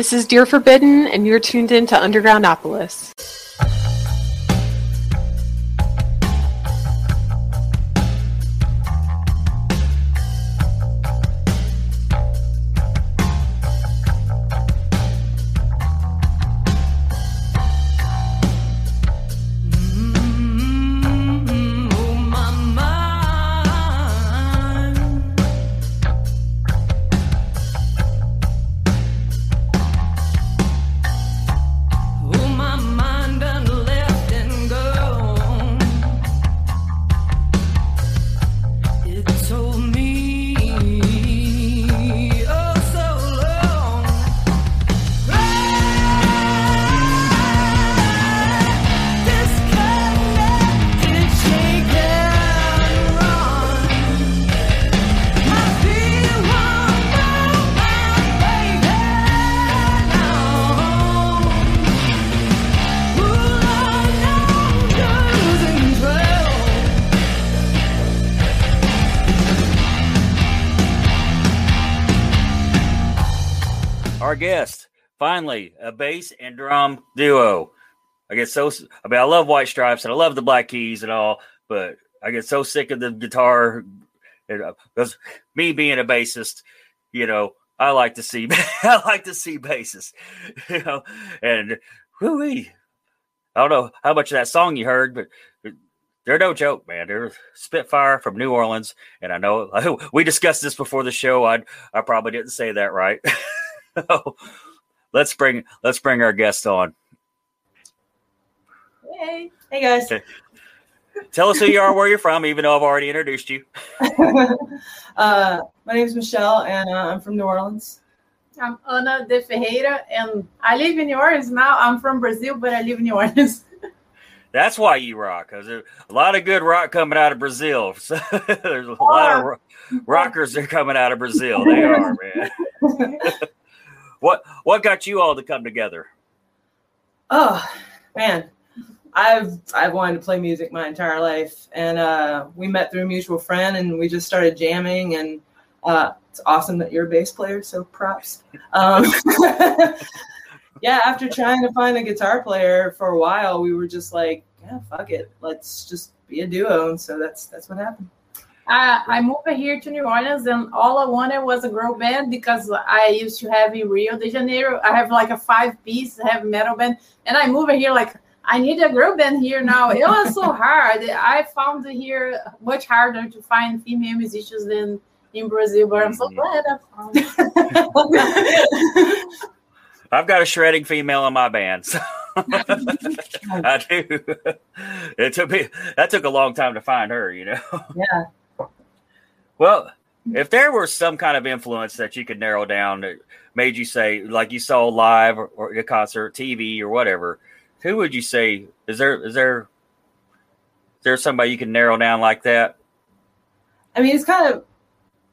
This is Dear Forbidden, and you're tuned in to Undergroundopolis. Finally a bass and drum duo. I get so I mean I love White Stripes and I love the Black Keys and all, but I get so sick of the guitar because uh, me being a bassist, you know, I like to see I like to see basses, you know, and whoo I don't know how much of that song you heard, but they're no joke, man. They're Spitfire from New Orleans, and I know we discussed this before the show. I I probably didn't say that right. let's bring let's bring our guest on. Hey, hey guys. Okay. Tell us who you are, where you're from, even though I've already introduced you. uh, my name is Michelle, and uh, I'm from New Orleans. I'm Ana de Ferreira, and I live in New Orleans now. I'm from Brazil, but I live in New Orleans. That's why you rock, because there's a lot of good rock coming out of Brazil. So there's a lot of ro- rockers that are coming out of Brazil. They are, man. What what got you all to come together? Oh man, I've I've wanted to play music my entire life, and uh, we met through a mutual friend, and we just started jamming. And uh, it's awesome that you're a bass player, so props. Um, yeah, after trying to find a guitar player for a while, we were just like, yeah, fuck it, let's just be a duo. And so that's that's what happened. I, I moved here to New Orleans and all I wanted was a girl band because I used to have in Rio de Janeiro. I have like a five piece heavy metal band, and I moved here like I need a girl band here now. It was so hard. I found here much harder to find female musicians than in Brazil, but I'm so mm-hmm. glad I found. I've got a shredding female in my band. So. I do. It took me that took a long time to find her, you know. Yeah. Well, if there were some kind of influence that you could narrow down that made you say, like you saw live or, or a concert, TV or whatever, who would you say is there? Is there? Is there somebody you can narrow down like that? I mean, it's kind of.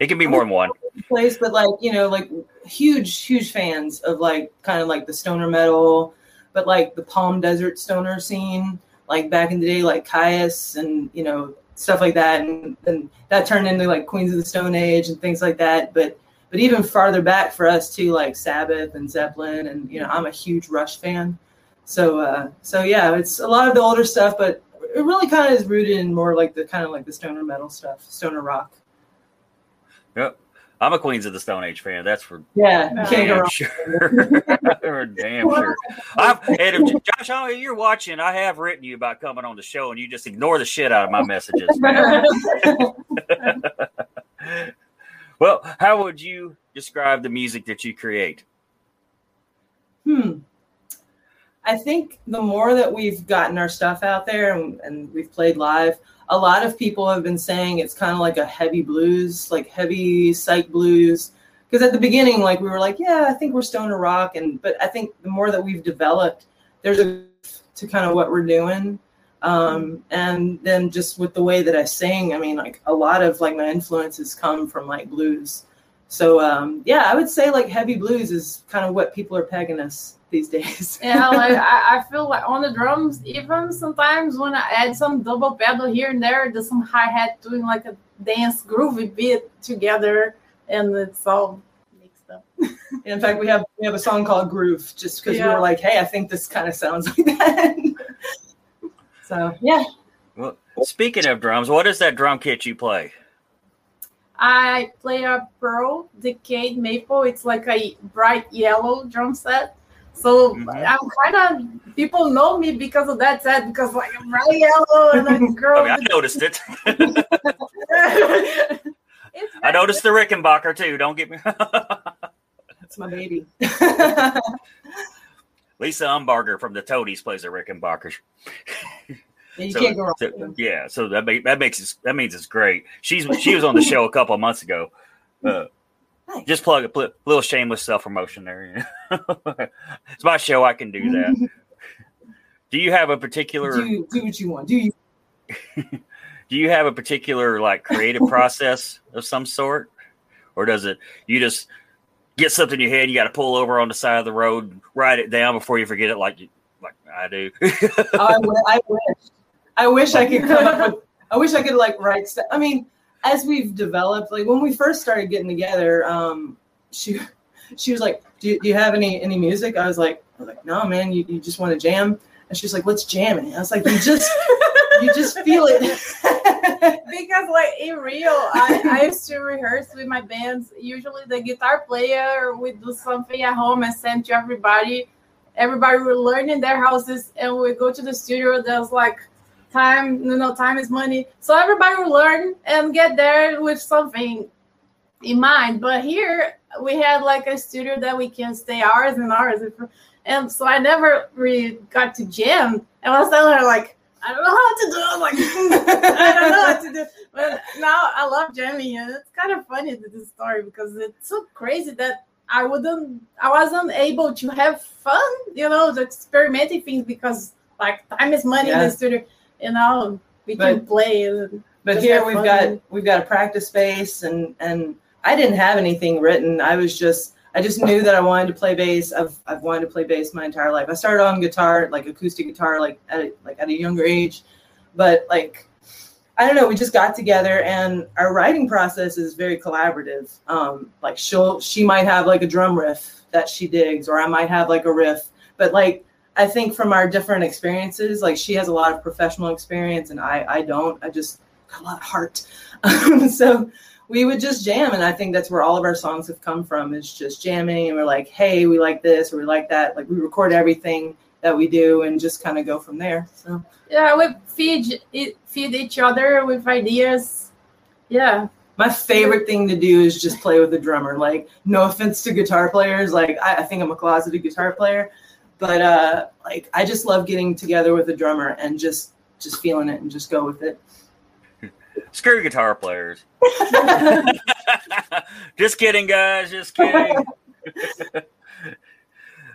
It can be more than one place, but like you know, like huge, huge fans of like kind of like the stoner metal, but like the Palm Desert stoner scene, like back in the day, like Kyuss and you know stuff like that, and, and that turned into like Queens of the Stone Age and things like that. But but even farther back for us too, like Sabbath and Zeppelin, and you know I'm a huge Rush fan. So uh, so yeah, it's a lot of the older stuff, but it really kind of is rooted in more like the kind of like the stoner metal stuff, stoner rock. Yep. I'm a Queens of the Stone Age fan. That's for yeah, damn sure. damn sure. I've, and if, Josh, oh, you're watching. I have written you about coming on the show, and you just ignore the shit out of my messages. well, how would you describe the music that you create? Hmm. I think the more that we've gotten our stuff out there and, and we've played live, a lot of people have been saying it's kind of like a heavy blues, like heavy psych blues. Because at the beginning, like we were like, yeah, I think we're stoner rock, and but I think the more that we've developed, there's a to kind of what we're doing. Um, and then just with the way that I sing, I mean, like a lot of like my influences come from like blues. So um, yeah, I would say like heavy blues is kind of what people are pegging us these days. yeah, like I, I, feel like on the drums, even sometimes when I add some double pedal here and there, there's some hi hat doing like a dance groovy beat together, and it's all mixed up. In fact, we have we have a song called Groove just because we were like, hey, I think this kind of sounds like that. so yeah, Well, speaking of drums, what is that drum kit you play? I play a Pearl Decade Maple. It's like a bright yellow drum set. So Mhm. I'm kind of people know me because of that set because like I'm bright yellow and a girl. I mean, I noticed it. I noticed the Rickenbacker too. Don't get me. that's my baby. Lisa Umbarger from the Toadies plays the Rickenbacker. you So- can't go wrong. so- yeah, so that make, that makes it, that means it's great. She's she was on the show a couple of months ago. Uh, Just plug a little shameless self promotion there. it's my show. I can do that. Do you have a particular do do what you want. Do you? do you have a particular like creative process of some sort or does it you just get something in your head you got to pull over on the side of the road write it down before you forget it like you like i do I, I wish. I wish I could come up with. I wish I could like write stuff. I mean, as we've developed, like when we first started getting together, um, she she was like, "Do you, do you have any any music?" I was like, "I was like, no, man. You, you just want to jam?" And she's like, "Let's jam it." I was like, "You just you just feel it." because like in real, I, I used to rehearse with my bands. Usually the guitar player would do something at home and send to everybody. Everybody would learn in their houses and we go to the studio. There's like time, you know, time is money. So everybody will learn and get there with something in mind. But here we had like a studio that we can stay hours and hours. And so I never really got to jam. And I was telling her like, I don't know how to do it. Like I don't know what to do. But now I love jamming, and it's kind of funny this story because it's so crazy that I wouldn't, I wasn't able to have fun, you know, the experimenting things because like time is money in the studio, you know, we can play. And, But here we've got we've got a practice space, and and I didn't have anything written. I was just I just knew that I wanted to play bass. I've I've wanted to play bass my entire life. I started on guitar, like acoustic guitar, like at a, like at a younger age, but like I don't know. We just got together, and our writing process is very collaborative. Um, like she'll she might have like a drum riff that she digs, or I might have like a riff, but like I think from our different experiences, like she has a lot of professional experience and I, I don't. I just got a lot of heart. Um, so we would just jam. And I think that's where all of our songs have come from is just jamming. And we're like, hey, we like this or we like that. Like we record everything that we do and just kind of go from there. So yeah, we feed feed each other with ideas. Yeah, my favorite thing to do is just play with the drummer. Like, no offense to guitar players. Like, I, I think I'm a closeted guitar player, but uh, like, I just love getting together with a drummer and just just feeling it and just go with it. screw guitar players. Just kidding guys just kidding.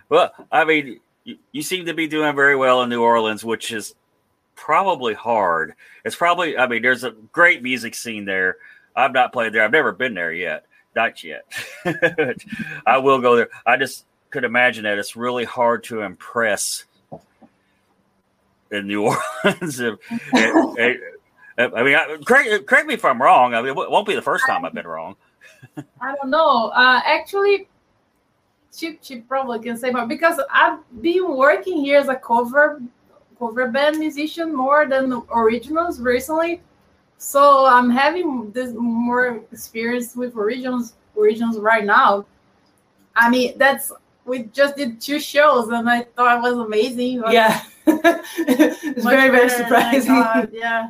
Well i mean you, you seem to be doing very well in new orleans which is probably hard. It's probably i mean there's a great music scene there. I've not played there. I've never been there yet. Not yet. I will go there. I just could imagine that it's really hard to impress in new orleans If- it- it- I mean, correct, correct me if I'm wrong. I mean, it won't be the first time I've been wrong. I don't know. Uh, actually, she she probably can say more because I've been working here as a cover cover band musician more than originals recently. So I'm having this more experience with originals originals right now. I mean, that's we just did two shows and I thought it was amazing. It Yeah, it's very very better than I surprising. Yeah.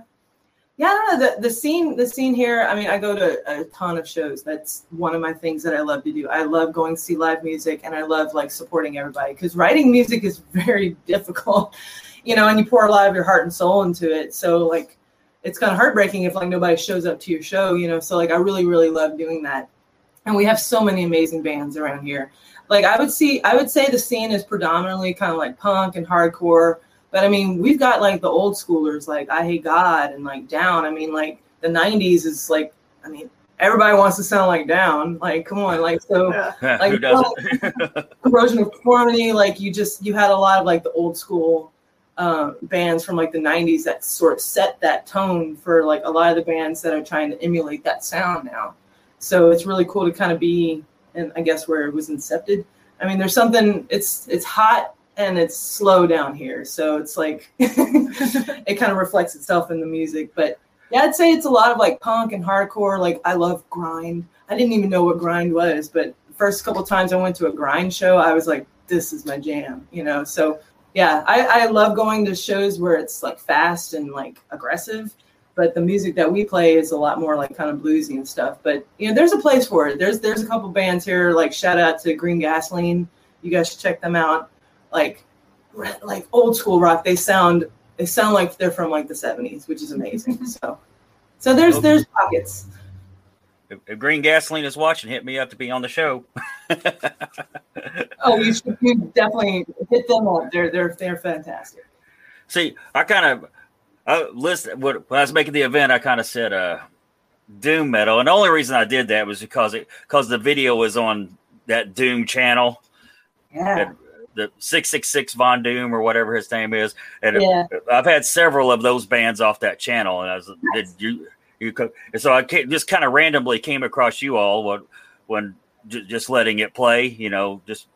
Yeah, I don't know the the scene. The scene here. I mean, I go to a ton of shows. That's one of my things that I love to do. I love going to see live music, and I love like supporting everybody because writing music is very difficult, you know. And you pour a lot of your heart and soul into it. So like, it's kind of heartbreaking if like nobody shows up to your show, you know. So like, I really really love doing that. And we have so many amazing bands around here. Like I would see, I would say the scene is predominantly kind of like punk and hardcore. But I mean, we've got like the old schoolers, like Eyehategod and like Down. I mean, like the '90s is like, I mean, everybody wants to sound like Down. Like, come on, like so. Yeah. Who doesn't? Corrosion of Conformity, like you just you had a lot of like the old school uh, bands from like the '90s that sort of set that tone for like a lot of the bands that are trying to emulate that sound now. So it's really cool to kind of be and I guess where it was incepted. I mean, there's something. It's it's hot and it's slow down here, so it's like it kind of reflects itself in the music. But yeah, I'd say it's a lot of like punk and hardcore. Like I love grind. I didn't even know what grind was, but first couple times I went to a grind show, I was like, this is my jam, you know. So yeah, I, I love going to shows where it's like fast and like aggressive but the music that we play is a lot more like kind of bluesy and stuff. But you know, there's a place for it. There's there's a couple bands here. Like shout out to Green Gasoline. You guys should check them out. Like like old school rock. They sound they sound like they're from like the 70s, which is amazing. so so there's there's pockets. If, if Green Gasoline is watching, hit me up to be on the show. oh, you should you definitely hit them up. They're they're they're fantastic. See, I kind of I listen when I was making the event, I kind of said uh doom metal, and the only reason I did that was because it because the video was on that Doom channel. Yeah. The six six six Von Doom or whatever his name is, and yeah. I've had several of those bands off that channel, and I was nice. did you you and so I just kind of randomly came across you all when when just letting it play, you know, just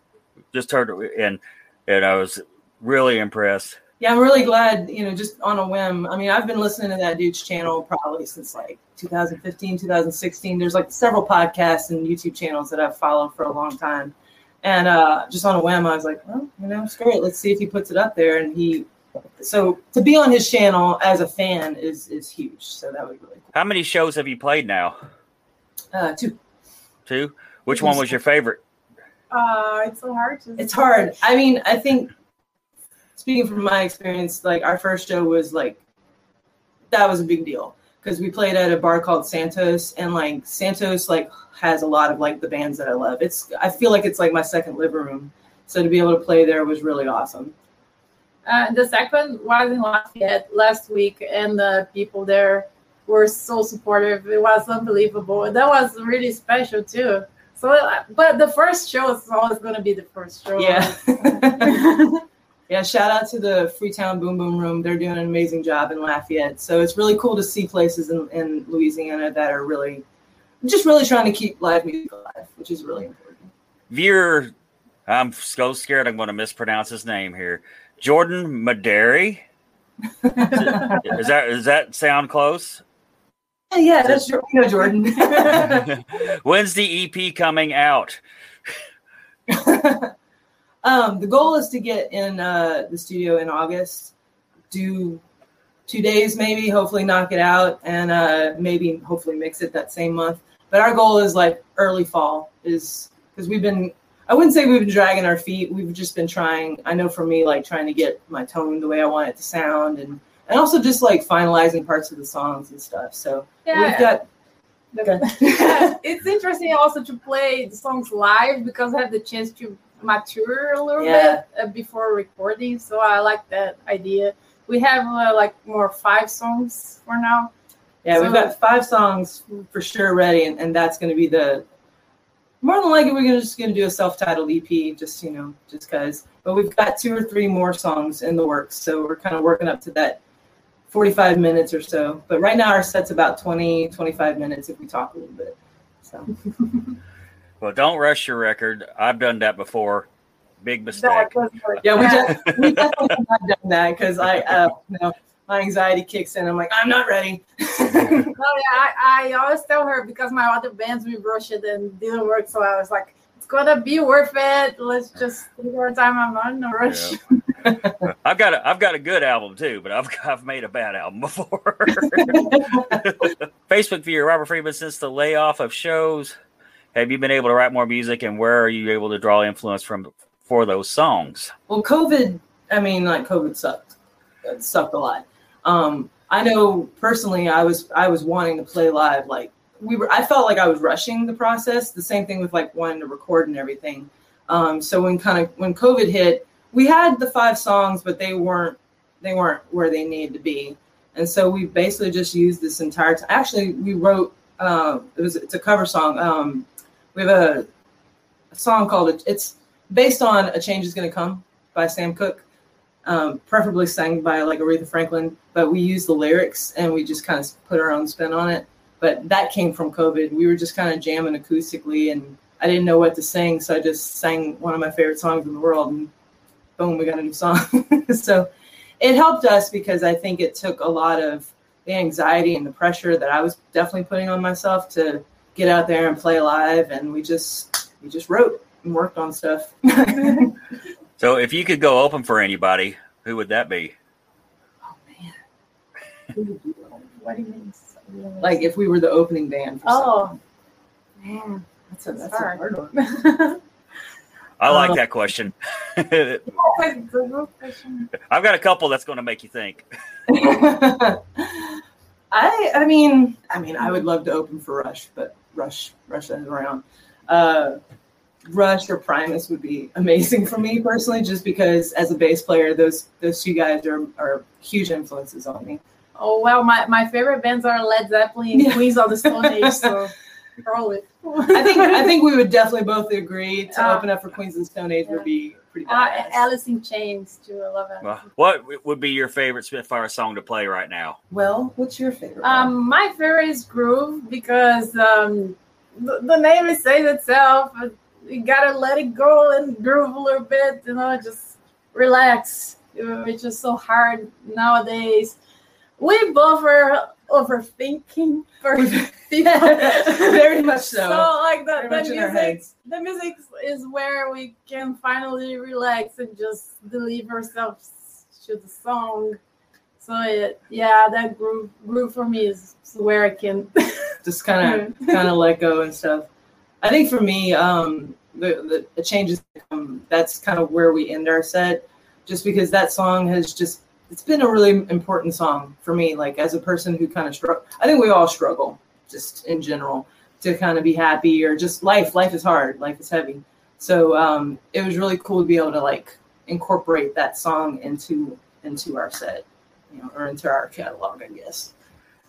just heard and and I was really impressed yeah, I'm really glad, you know, just on a whim. I mean, I've been listening to that dude's channel probably since like 2015, 2016. There's like several podcasts and YouTube channels that I've followed for a long time. And uh, just on a whim, I was like, well, you know, screw it. Let's see if he puts it up there. And he, so to be on his channel as a fan is is huge. So that was really cool. How many shows have you played now? Uh, two. Two. Which one was your favorite? Uh, it's so hard to. It's hard. I mean, I think speaking from my experience, like our first show was like that was a big deal because we played at a bar called Santos, and like Santos like has a lot of like the bands that I love. It's I feel like it's like my second living room. So to be able to play there was really awesome. Uh, the second was in Lafayette last week, and the people there were so supportive. It was unbelievable. That was really special too. So, uh, but the first show is always going to be the first show. Yeah. yeah, shout out to the Freetown Boom Boom Room. They're doing an amazing job in Lafayette. So it's really cool to see places in, in Louisiana that are really just really trying to keep live music alive, which is really important. Veer, I'm so scared I'm going to mispronounce his name here. Jordan Maderi. is that does that sound close? Yeah, that's you know, Jordan. When's the EP coming out? Um, the goal is to get in uh, the studio in August, do two days maybe, hopefully knock it out, and uh, maybe hopefully mix it that same month. But our goal is like early fall, is because we've been. I wouldn't say we've been dragging our feet. We've just been trying. I know for me, like trying to get my tone the way I want it to sound, and and also just like finalizing parts of the songs and stuff. So yeah. we've got Okay. it's interesting also to play the songs live because I have the chance to mature a little yeah. bit uh, before recording. So I like that idea. We have uh, like more five songs for now. Yeah, so, we've got five songs for sure ready, and, and that's going to be the more than likely we're gonna, just going to do a self-titled EP, just you know, just because. But we've got two or three more songs in the works, so we're kind of working up to that 45 minutes or so. But right now our set's about 20, 25 minutes if we talk a little bit. So. Well, don't rush your record. I've done that before. Big mistake. yeah, we, just, we definitely have not done that because I, uh, you know, my anxiety kicks in. I'm like, I'm not ready. no, yeah, I, I always tell her because my other bands we rushed it and didn't work. So I was like, it's gonna be worth it. Let's just take our time. I'm not in a rush. Yeah. I've got a I've got a good album too, but I've I've made a bad album before. Facebook viewer Robert Friedman since the layoff of shows have you been able to write more music and where are you able to draw influence from for those songs? Well covid i mean like covid sucked. It sucked a lot. Um i know personally i was i was wanting to play live like we were i felt like i was rushing the process the same thing with like wanting to record and everything. Um so when kind of when covid hit we had the five songs but they weren't they weren't where they needed to be. And so we basically just used this entire time actually we wrote uh, it was it's a cover song um we have a, a song called it's based on a change is going to come by sam cooke um, preferably sang by like aretha franklin but we use the lyrics and we just kind of put our own spin on it but that came from covid we were just kind of jamming acoustically and I didn't know what to sing, so I just sang one of my favorite songs in the world, and boom, we got a new song. so it helped us because I think it took a lot of the anxiety and the pressure that I was definitely putting on myself to get out there and play live, and we just we just wrote and worked on stuff. so if you could go open for anybody, who would that be? Oh man. what do you mean? Like if we were the opening band. oh man, that's a that's, a hard one. I like um, that question. I've got a couple that's going to make you think. I I mean I mean I would love to open for Rush, but Rush Rush is around. Uh, Rush or Primus would be amazing for me personally, just because as a bass player, those those two guys are are huge influences on me. Oh well, my, my favorite bands are Led Zeppelin and yeah. Queens of the Stone Age, so probably. I think I think we would definitely both agree to uh, open up for Queens of the Stone Age yeah. would be pretty uh, badass. Uh, Alice in Chains too. I love it. Well, what would be your favorite Spitfire song to play right now? Well, what's your favorite? Um, my favorite is Groove because um, the, the name is says itself. You gotta let it go and groove a little bit. You know, just relax. It's just so hard nowadays we both are overthinking for. Very much so. So like the, the music, the music is where we can finally relax and just deliver ourselves to the song. So it, yeah, that groove, groove for me is where I can just kind of kind of let go and stuff. I think for me, um, the, the, the changes um, that's kind of where we end our set, just because that song has just it's been a really important song for me. Like as a person who kind of struggle, I think we all struggle just in general to kind of be happy or just life. Life is hard. Life is heavy. So um, it was really cool to be able to like incorporate that song into into our set, you know, or into our catalog, I guess.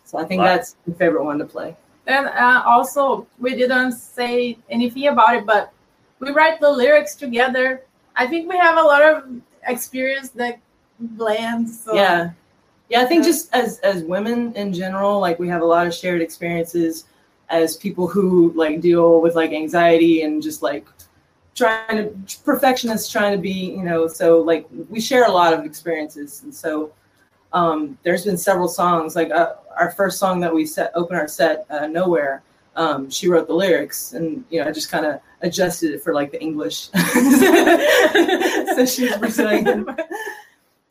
So I think that's my favorite one to play. And uh, also, we didn't say anything about it, but we write the lyrics together. I think we have a lot of experience that bland. So. Yeah, yeah. I think just as as women in general, like we have a lot of shared experiences as people who like deal with like anxiety and just like trying to perfectionists trying to be you know so like we share a lot of experiences and so um, there's been several songs like uh, our first song that we set open our set uh, nowhere um, she wrote the lyrics and you know i just kind of adjusted it for like the english so she's Brazilian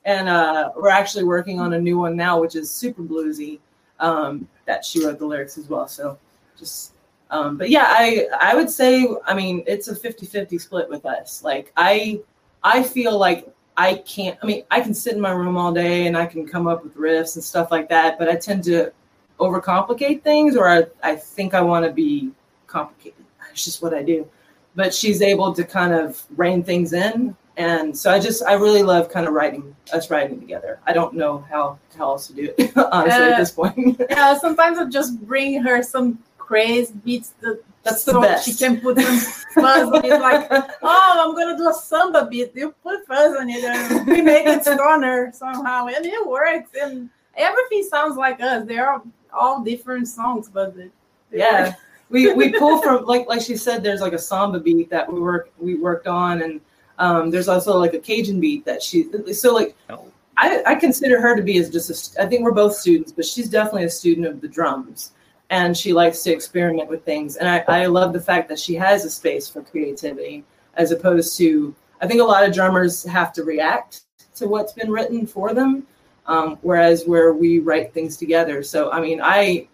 and uh, we're actually working on a new one now, which is super bluesy. Um, that she wrote the lyrics as well. So just, um, but yeah, I I would say, I mean, it's a 50-50 split with us. Like I I feel like I can't. I mean, I can sit in my room all day and I can come up with riffs and stuff like that, but I tend to overcomplicate things, or I, I think I want to be complicated. It's just what I do. But she's able to kind of rein things in and so I just I really love kind of writing us writing together. I don't know how how else to do it honestly uh, at this point. yeah, sometimes I just bring her some crazy beats that that's the so best. She can put some fuzz on it, like oh I'm gonna do a samba beat. You put fuzz on it and we make it stronger somehow, and it works. And everything sounds like us. They are all different songs, but they, they yeah. Work. we we pull from like like she said. There's like a samba beat that we work we worked on and um, there's also like a Cajun beat that she so like oh. I, I consider her to be as just a, I think we're both students, but she's definitely a student of the drums and she likes to experiment with things. And I, I love the fact that she has a space for creativity as opposed to I think a lot of drummers have to react to what's been written for them, um, whereas where we write things together. So I mean I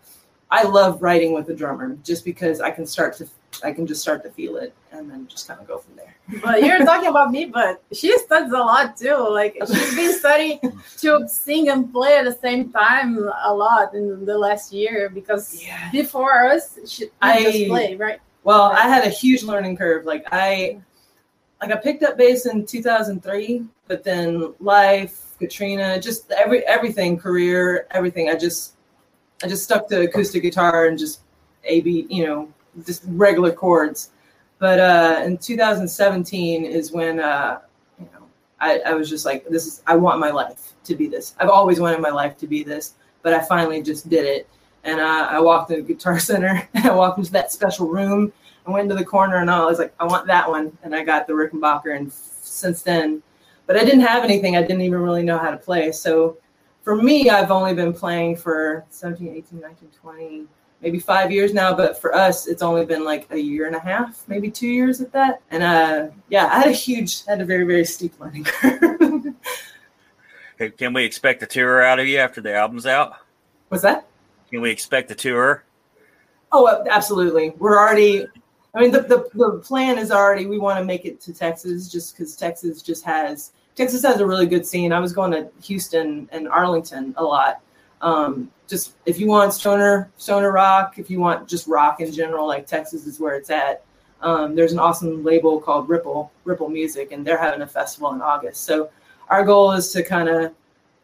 I love writing with a drummer just because I can start to I can just start to feel it and then just kind of go from there. But you're talking about me, but she studies a lot too. Like she's been studying to sing and play at the same time a lot in the last year because yeah. before us, she I just play, right? Well, I had a huge learning curve. Like I like I picked up bass in 2003, but then life, Katrina, just every everything, career, everything. I just I just stuck to acoustic guitar and just A B, you know, just regular chords. But uh, in 2017 is when uh, you know I, I was just like, this is I want my life to be this. I've always wanted my life to be this, but I finally just did it. And uh, I walked into Guitar Center and I walked into that special room I went to the corner and I was like, I want that one, and I got the Rickenbacker. And since then, but I didn't have anything. I didn't even really know how to play. So for me, I've only been playing for 17, 18, 19, 20, maybe five years now. But for us, it's only been like a year and a half, maybe two years at that. And uh, yeah, I had a huge, had a very, very steep learning curve. Can we expect a tour out of you after the album's out? What's that? Can we expect a tour? Oh, absolutely. We're already. I mean, the, the, the plan is already we want to make it to Texas just because Texas just has Texas has a really good scene. I was going to Houston and Arlington a lot. Um, just if you want stoner stoner rock, if you want just rock in general, like Texas is where it's at. Um, there's an awesome label called Ripple Ripple Music, and they're having a festival in August. So our goal is to kind of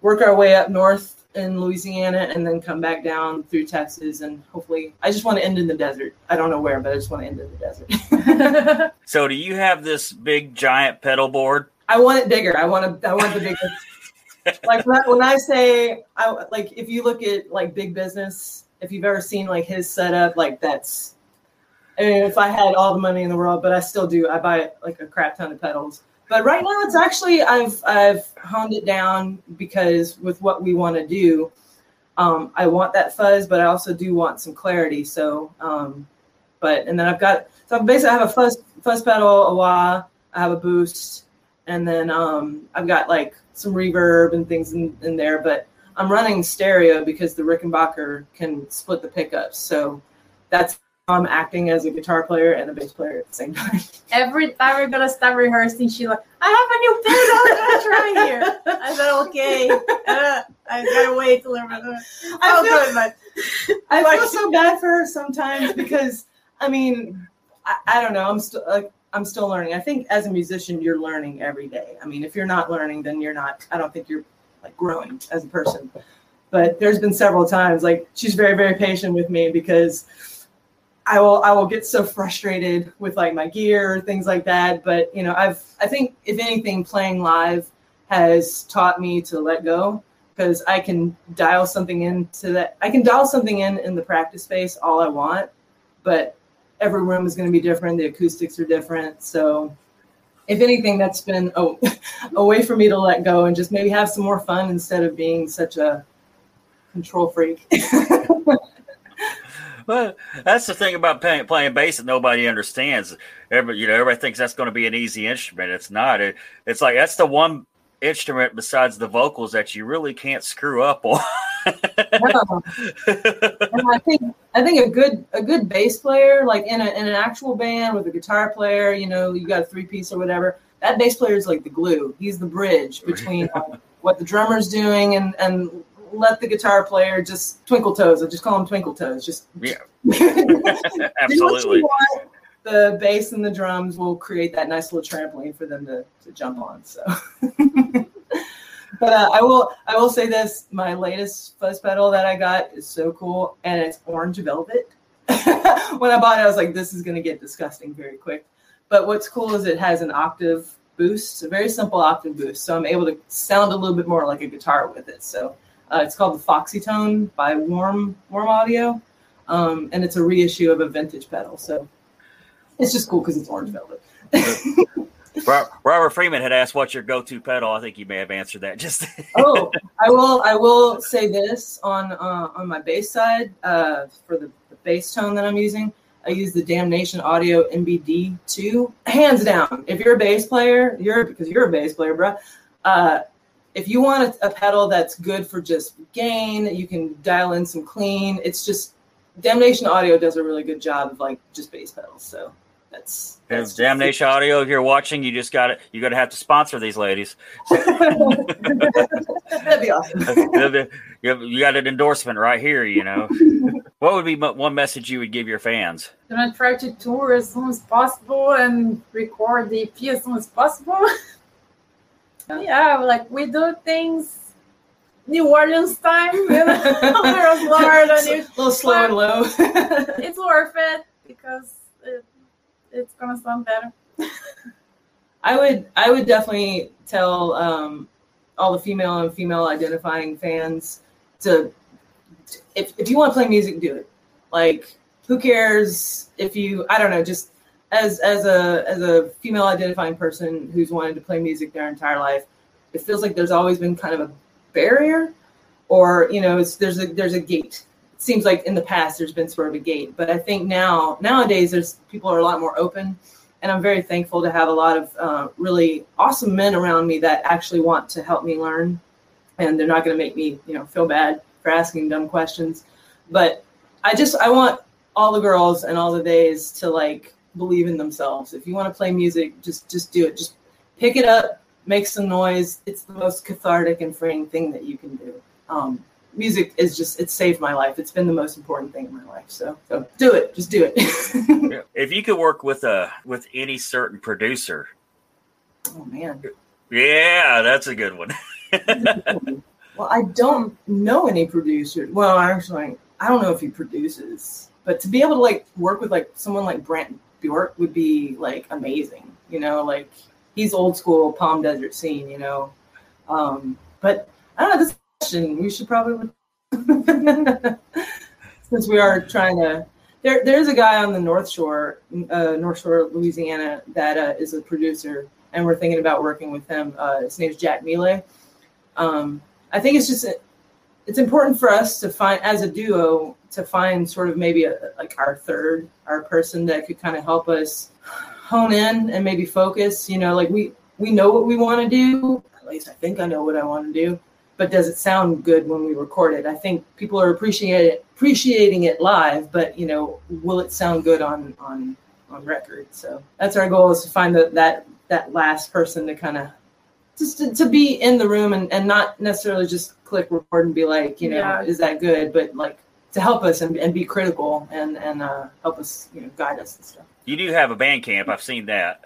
work our way up north in Louisiana and then come back down through Texas and hopefully I just want to end in the desert. I don't know where, but I just want to end in the desert. so do you have this big giant pedal board? I want it bigger. I want to I want the bigger like when I, when I say I like if you look at like big business, if you've ever seen like his setup, like that's I mean if I had all the money in the world, but I still do, I buy like a crap ton of pedals. But right now, it's actually I've I've honed it down because with what we want to do, um, I want that fuzz, but I also do want some clarity. So, um, but and then I've got so basically I have a fuzz fuzz pedal, a wah, I have a boost, and then um, I've got like some reverb and things in, in there. But I'm running stereo because the Rickenbacker can split the pickups, so that's how I'm acting as a guitar player and a bass player at the same time. Every time we're gonna start rehearsing, she's like, "I have a new pedal. I'm gonna try here." I said, "Okay." Uh, I gotta wait till everyone. I feel, good, but I feel so bad for her sometimes because I mean, I, I don't know. I'm still like I'm still learning. I think as a musician, you're learning every day. I mean, if you're not learning, then you're not. I don't think you're like growing as a person. But there's been several times like she's very very patient with me because I will I will get so frustrated with like my gear or things like that. But you know, I've I think if anything, playing live has taught me to let go because I can dial something into that. I can dial something in in the practice space all I want, but every room is going to be different. The acoustics are different, so if anything, that's been a, a way for me to let go and just maybe have some more fun instead of being such a control freak. Well, that's the thing about playing, playing bass that nobody understands. Every, you know, everybody thinks that's going to be an easy instrument. It's not. It, it's like that's the one instrument besides the vocals that you really can't screw up on. no. and I think I think a good a good bass player, like in, a, in an actual band with a guitar player, you know, you got a three piece or whatever. That bass player is like the glue. He's the bridge between what the drummer's doing and and let the guitar player just twinkle toes. I just call them twinkle toes. Just yeah, absolutely. The bass and the drums will create that nice little trampoline for them to, to jump on. So, but uh, I will I will say this: my latest fuzz pedal that I got is so cool, and it's orange velvet. when I bought it, I was like, "This is going to get disgusting very quick." But what's cool is it has an octave boost, a very simple octave boost, so I'm able to sound a little bit more like a guitar with it. So uh, it's called the Foxy Tone by Warm Warm Audio, um, and it's a reissue of a vintage pedal. So it's just cool because it's orange velvet. Robert Freeman had asked what's your go-to pedal. I think you may have answered that just. oh, I will. I will say this on uh, on my bass side uh, for the, the bass tone that I'm using. I use the Damnation Audio MBD2, hands down. If you're a bass player, you're because you're a bass player, bro. Uh, if you want a, a, pedal that's good for just gain, you can dial in some clean. It's just Damnation Audio does a really good job of like just bass pedals. So that's, that's Damnation Audio. If you're watching, you just got it. You got to have to sponsor these ladies. That'd be awesome. you got an endorsement right here. You know, what would be one message you would give your fans? Gonna try to tour as soon as possible and record the EP as soon as possible. Oh, yeah, like we do things New Orleans time, you know, Florida, a little slow and low. it's worth it because it, it's gonna sound better. I would, I would definitely tell um, all the female and female identifying fans to, if if you want to play music, do it. Like who cares if you I don't know just as as a as a female identifying person who's wanted to play music their entire life, it feels like there's always been kind of a barrier, or you know, it's there's a there's a gate. Seems like in the past there's been sort of a gate, but I think now nowadays there's people are a lot more open, and I'm very thankful to have a lot of uh, really awesome men around me that actually want to help me learn, and they're not going to make me you know feel bad for asking dumb questions, but I just I want all the girls and all the days to like believe in themselves. If you want to play music, just just do it. Just pick it up, make some noise. It's the most cathartic and freeing thing that you can do. Um, music is just it saved my life. It's been the most important thing in my life. So, so do it. Just do it. if you could work with a with any certain producer. Oh man. Yeah, that's a good one. well, I don't know any producer Well, actually, I don't know if he produces, but to be able to like work with like someone like Brant Bjork would be like amazing. You know, like he's old school Palm Desert scene. You know, um, but I don't know this question. We should probably since we are trying to. There, there's a guy on the North Shore, uh, North Shore, Louisiana, that uh, is a producer, and we're thinking about working with him. Uh, his name's Jack Miele. Um, I think it's just it's important for us to find as a duo to find sort of maybe a, like our third our person that could kind of help us hone in and maybe focus you know like we we know what we want to do at least i think i know what i want to do but does it sound good when we record it i think people are appreciating it appreciating it live but you know will it sound good on on on record so that's our goal is to find the, that that last person to kind of just to, to, be in the room and, and not necessarily just click record and be like, you know, yeah. is that good? But like to help us and, and be critical and, and uh, help us, you know, guide us and stuff. You do have a Bandcamp. I've seen that.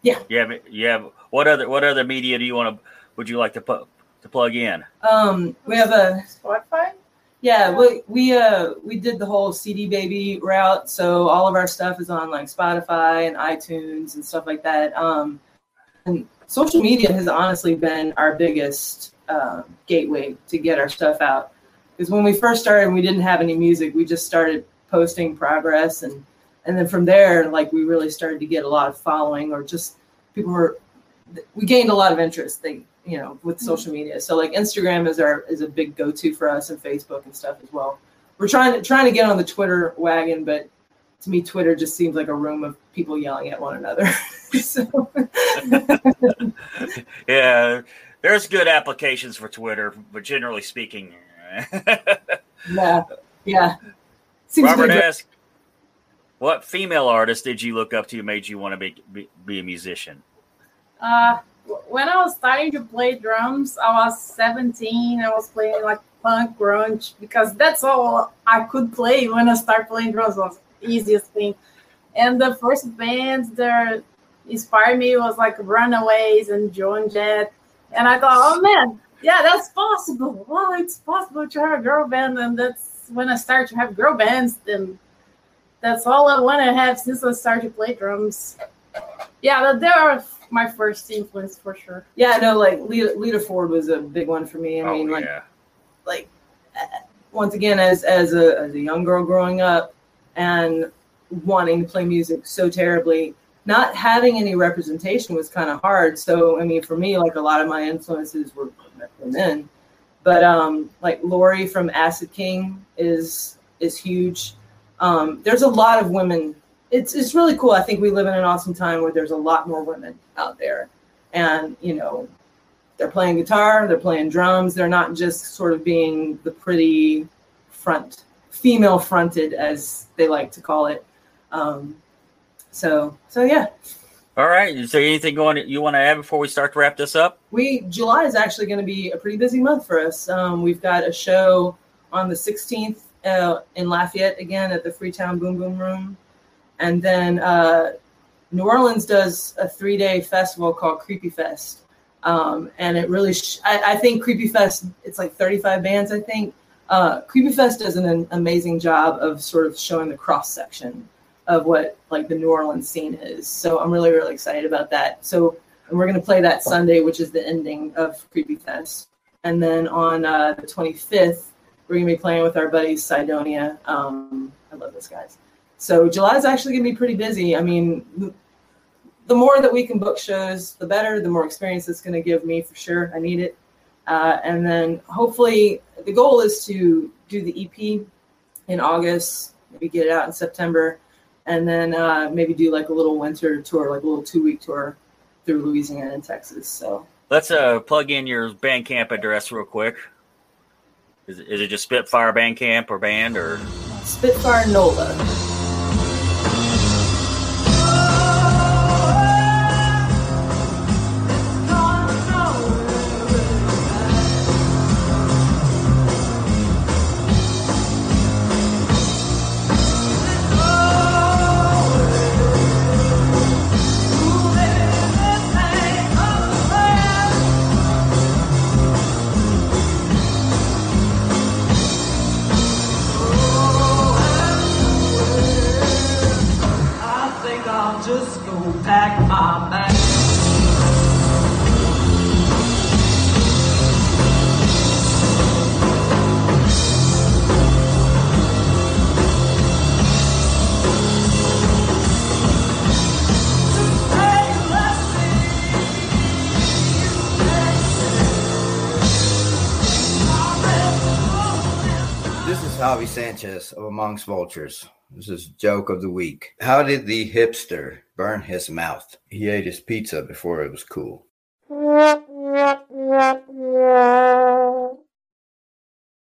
Yeah. You have, you have, what other, what other media do you want to, would you like to put, to plug in? Um, we have a Spotify. Yeah, we we uh we did the whole CD baby route, so all of our stuff is on like Spotify and iTunes and stuff like that. Um, and social media has honestly been our biggest uh, gateway to get our stuff out. Because when we first started, we didn't have any music. We just started posting progress, and and then from there, like we really started to get a lot of following, or just people were. We gained a lot of interest. They, you know, with mm-hmm. social media. So like Instagram is our is a big go to for us, and Facebook and stuff as well. We're trying to trying to get on the Twitter wagon, but to me, Twitter just seems like a room of people yelling at one another. yeah, there's good applications for Twitter, but generally speaking, yeah, yeah. Seems Robert asked, "What female artist did you look up to made you want to be, be, be a musician?" Uh, when I was starting to play drums, I was 17. I was playing like punk grunge because that's all I could play when I started playing drums. Was easiest thing. And the first bands that inspired me was like Runaways and Joan Jett. And I thought, oh man, yeah, that's possible. Well, it's possible to have a girl band. And that's when I started to have girl bands. And that's all I want to have since I started to play drums. Yeah, there are my first influence for sure. Yeah, no, like Lita, Lita Ford was a big one for me. I oh, mean, like, yeah. like once again, as as a as a young girl growing up, and wanting to play music so terribly not having any representation was kind of hard so i mean for me like a lot of my influences were men but um like lori from acid king is is huge um there's a lot of women it's it's really cool i think we live in an awesome time where there's a lot more women out there and you know they're playing guitar they're playing drums they're not just sort of being the pretty front female fronted, as they like to call it. Um, so, so yeah. All right. Is there anything going you want to add before we start to wrap this up? We July is actually going to be a pretty busy month for us. Um, we've got a show on the 16th uh, in Lafayette again at the Freetown Boom Boom Room, and then uh, New Orleans does a three day festival called Creepy Fest. Um, and it really, sh- I, I, think Creepy Fest, it's like 35 bands, I think uh, Creepyfest does an amazing job of sort of showing the cross section of what like the New Orleans scene is. So I'm really really excited about that. So we're going to play that Sunday, which is the ending of Creepy Fest. and then on uh, the 25th we're going to be playing with our buddies Sidonia. Um, I love those guys. So July is actually going to be pretty busy. I mean, the more that we can book shows, the better. The more experience it's going to give me for sure. I need it. Uh, and then hopefully, the goal is to do the EP in August, maybe get it out in September, and then uh, maybe do like a little winter tour, like a little two week tour through Louisiana and Texas. So let's uh, plug in your Bandcamp address real quick. Is, is it just Spitfire Bandcamp or band or Spitfire Nola? Sanchez of Amongst Vultures. This is joke of the week. How did the hipster burn his mouth? He ate his pizza before it was cool.